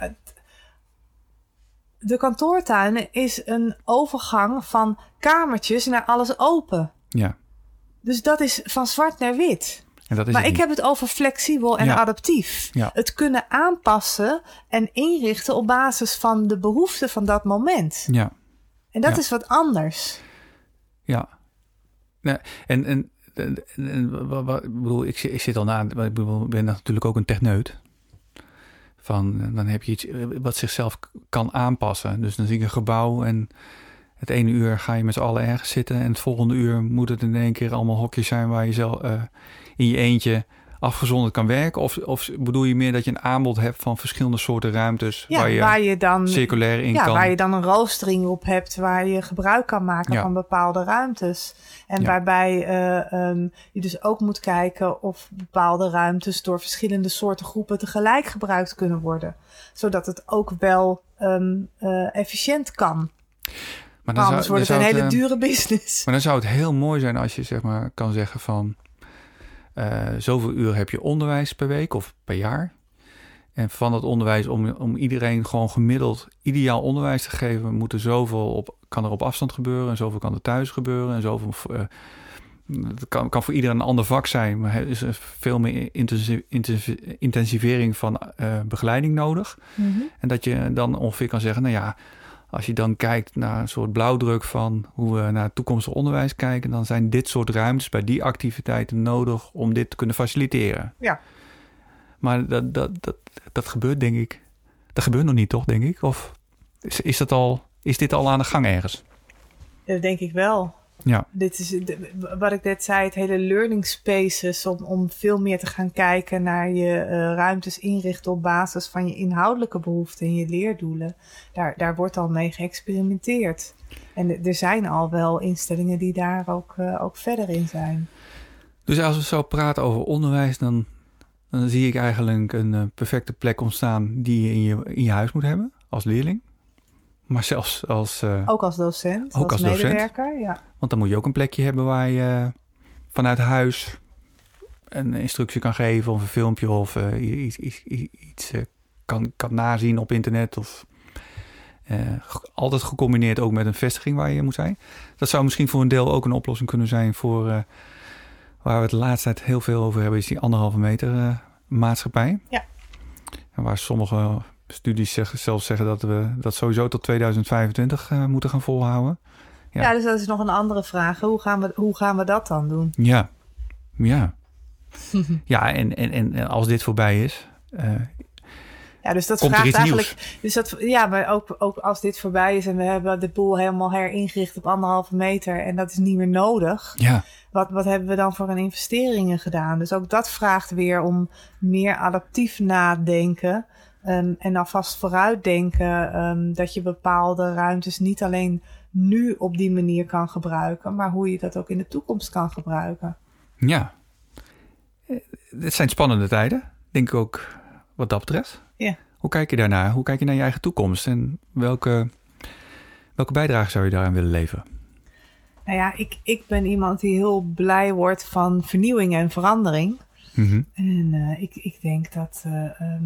de kantoortuinen is een overgang van kamertjes naar alles open. ja, Dus dat is van zwart naar wit. en dat is Maar ik niet. heb het over flexibel en Ja. adaptief. Ja. Het kunnen aanpassen en inrichten op basis van de behoeften van dat moment. Ja, En dat Ja. is wat anders. Ja. En, en, en, en wa- wa- ik bedoel, ik, zit- ik zit al na, ik ben natuurlijk ook een techneut. Van, dan heb je iets eh, wat zichzelf kan aanpassen. Dus dan zie ik een gebouw en het ene uur ga je met z'n allen ergens zitten. En het volgende uur moet het in één keer allemaal hokjes zijn waar je zelf eh, in je eentje afgezonderd kan werken. Of, of bedoel je meer dat je een aanbod hebt van verschillende soorten ruimtes Ja, waar je waar je dan circulair in ja, kan? waar je dan een roostering op hebt, waar je gebruik kan maken Ja. van bepaalde ruimtes. En waarbij eh, ehm, je dus ook moet kijken of bepaalde ruimtes door verschillende soorten groepen tegelijk gebruikt kunnen worden. Zodat het ook wel ehm, eh, efficiënt kan. Maar Maar anders zou- wordt het dan een hele eh, dure business. Maar dan zou het heel mooi zijn als je zeg maar kan zeggen van eh, zoveel uur heb je onderwijs per week of per jaar. En van dat onderwijs, om, om iedereen gewoon gemiddeld ideaal onderwijs te geven, moet er zoveel op, kan er op afstand gebeuren en zoveel kan er thuis gebeuren en zoveel. eh, het kan, kan voor iedereen een ander vak zijn, maar er is veel meer intensi- intensi- intensivering van begeleiding nodig. Mhm. En dat je dan ongeveer kan zeggen, nou ja, als je dan kijkt naar een soort blauwdruk van hoe we naar toekomstig onderwijs kijken, dan zijn dit soort ruimtes bij die activiteiten nodig om dit te kunnen faciliteren. Ja. Maar dat, dat, dat, dat gebeurt denk ik. Dat gebeurt nog niet, toch, denk ik? Of is, is, dat al, is dit al aan de gang ergens? Dat denk ik wel. Ja. Dit is de- wat ik net zei, het hele learning spaces, om, om veel meer te gaan kijken naar je eh, ruimtes inrichten op basis van je inhoudelijke behoeften en je leerdoelen. Daar, daar wordt al mee geëxperimenteerd. En er- er zijn al wel instellingen die daar ook, eh, ook verder in zijn. Dus als we zo praten over onderwijs, dan, dan zie ik eigenlijk een eh, perfecte plek ontstaan die je in, je in je huis moet hebben als leerling. Maar zelfs als. eh, Ook als docent, Ook als, als docent? medewerker. Ja. Want dan moet je ook een plekje hebben waar je vanuit huis een instructie kan geven of een filmpje of eh, iets, iets, iets eh, kan, kan nazien op internet. Of eh, altijd gecombineerd ook met een vestiging waar je moet zijn. Dat zou misschien voor een deel ook een oplossing kunnen zijn voor eh, waar we het de laatste tijd heel veel over hebben, is die anderhalve meter eh, maatschappij. Ja. En waar sommige studies zeggen, zelfs zeggen dat we dat sowieso tot 2025 eh, moeten gaan volhouden. Ja. Ja. dus dat is nog een andere vraag. Hoe gaan we, hoe gaan we dat dan doen? Ja, ja. ja, en, en, en als dit voorbij is, eh, Ja, dus dat komt vraagt eigenlijk. nieuws. Dus dat, ja, maar ook, ook als dit voorbij is en we hebben de boel helemaal heringericht op anderhalve meter en dat is niet meer nodig. Ja, Wat, wat hebben we dan voor een investeringen gedaan? Dus ook dat vraagt weer om meer adaptief nadenken. Ehm, en alvast vooruitdenken ehm, dat je bepaalde ruimtes niet alleen nu op die manier kan gebruiken, maar hoe je dat ook in de toekomst kan gebruiken. ja. Eh, Het zijn spannende tijden, denk ik ook wat dat betreft. Ja. Hoe kijk je daarnaar? Hoe kijk je naar je eigen toekomst? En welke, welke bijdrage zou je daaraan willen leveren? Nou ja, ik, ik ben iemand die heel blij wordt van vernieuwing en verandering. Mhm. En eh, ik, ik denk dat eh, ehm,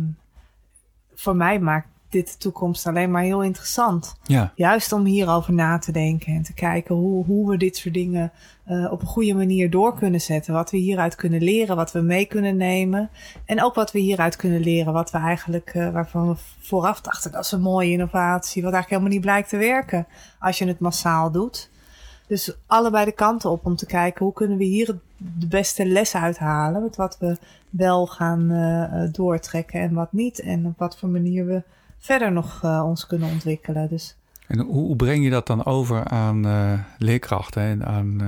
voor mij maakt dit de toekomst alleen maar heel interessant. Ja, Juist om hierover na te denken en te kijken hoe, hoe we dit soort dingen eh, op een goede manier door kunnen zetten. Wat we hieruit kunnen leren, wat we mee kunnen nemen. En ook wat we hieruit kunnen leren, wat we eigenlijk, eh, waarvan we vooraf dachten, dat is een mooie innovatie, wat eigenlijk helemaal niet blijkt te werken als je het massaal doet. Dus allebei de kanten op om te kijken hoe kunnen we hier de beste les uithalen. Met wat we wel gaan eh, eh, doortrekken en wat niet. En op wat voor manier we verder nog eh, ons kunnen ontwikkelen. Dus en hoe, breng je dat dan over aan leerkrachten en aan...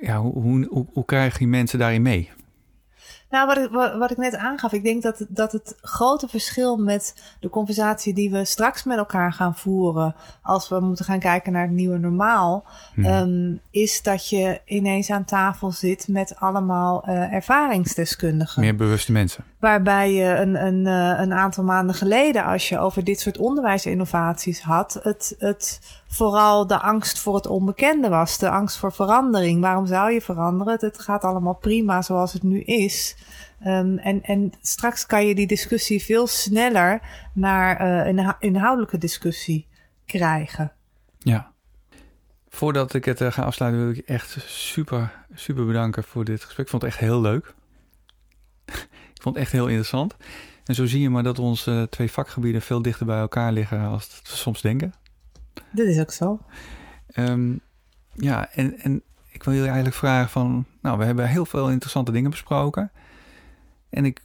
ja, hoe, hoe, hoe krijg je mensen daarin mee? Nou, wat ik, wat, wat ik net aangaf, ik denk dat, het- dat het grote verschil met de conversatie die we straks met elkaar gaan voeren, als we moeten gaan kijken naar het nieuwe normaal, Hmm. ehm, is dat je ineens aan tafel zit met allemaal eh, ervaringsdeskundigen. Meer bewuste mensen. Waarbij je een, een, eh, een aantal maanden geleden, als je over dit soort onderwijsinnovaties had, het, het vooral de angst voor het onbekende was. De angst voor verandering. Waarom zou je veranderen? Het, gaat allemaal prima zoals het nu is. Ehm, en, en straks kan je die discussie veel sneller naar eh, een inhou- inhoudelijke discussie krijgen. Ja. Voordat ik het eh, ga afsluiten wil ik echt super, super bedanken voor dit gesprek. Ik vond het echt heel leuk. Ik vond het echt heel interessant. En zo zie je maar dat onze twee vakgebieden veel dichter bij elkaar liggen als we soms denken. Dit is ook zo. Ehm, ja, en, en ik wil jullie eigenlijk vragen van... Nou, we hebben heel veel interessante dingen besproken. En ik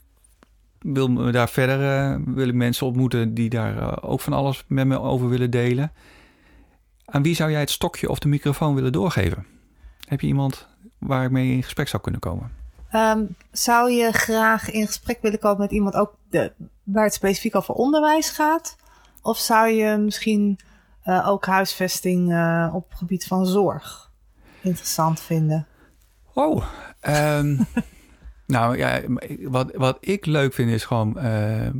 wil me daar verder... eh, wil ik mensen ontmoeten die daar eh, ook van alles met me over willen delen. Aan wie zou jij het stokje of de microfoon willen doorgeven? Heb je iemand waar ik mee in gesprek zou kunnen komen? Ehm, zou je graag in gesprek willen komen met iemand ook de, waar het specifiek over onderwijs gaat? Of zou je misschien eh, ook huisvesting eh, op het gebied van zorg interessant vinden? Oh, ehm, nou ja, wat, wat ik leuk vind is gewoon... eh,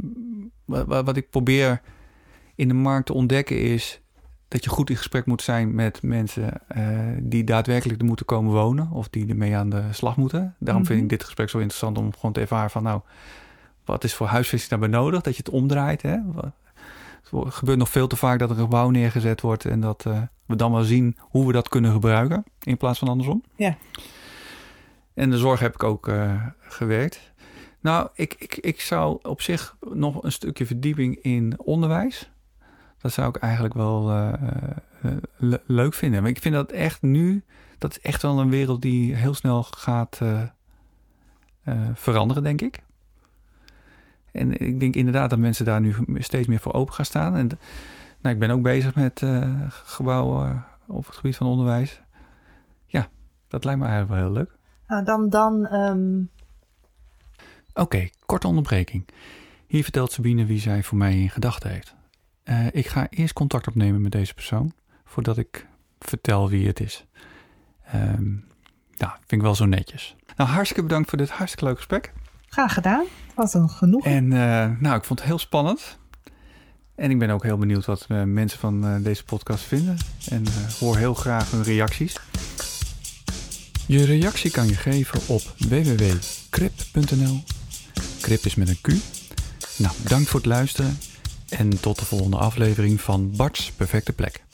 wat, wat wat ik probeer in de markt te ontdekken is... dat je goed in gesprek moet zijn met mensen eh, die daadwerkelijk er moeten komen wonen... of die ermee aan de slag moeten. Daarom vind Mhm. ik dit gesprek zo interessant om gewoon te ervaren van... nou, wat is voor huisvesting daarbij nodig? Dat je het omdraait, hè? Het gebeurt nog veel te vaak dat er een gebouw neergezet wordt... en dat eh, we dan wel zien hoe we dat kunnen gebruiken... in plaats van andersom. Ja. En de zorg heb ik ook eh, gewerkt. Nou, ik, ik, ik zou op zich nog een stukje verdieping in onderwijs. Dat zou ik eigenlijk wel eh, eh, le- leuk vinden. Maar ik vind dat echt nu, dat is echt wel een wereld die heel snel gaat eh, veranderen, denk ik. En ik denk inderdaad dat mensen daar nu steeds meer voor open gaan staan. En nou, ik ben ook bezig met gebouwen op het gebied van onderwijs. Ja, dat lijkt me eigenlijk wel heel leuk. Nou, dan, dan ehm, Oké, korte onderbreking. Hier vertelt Sabine wie zij voor mij in gedachten heeft. Eh, ik ga eerst contact opnemen met deze persoon voordat ik vertel wie het is. Ehm nou, vind ik wel zo netjes. Nou, hartstikke bedankt voor dit hartstikke leuk gesprek. graag gedaan. Wat een genoeg. En eh, nou, ik vond het heel spannend. En ik ben ook heel benieuwd wat eh, mensen van deze podcast vinden. En hoor heel graag hun reacties. Je reactie kan je geven op www.krip.nl. Krip is met een Q. Nou, bedankt voor het luisteren. En tot de volgende aflevering van Bart's Perfecte Plek.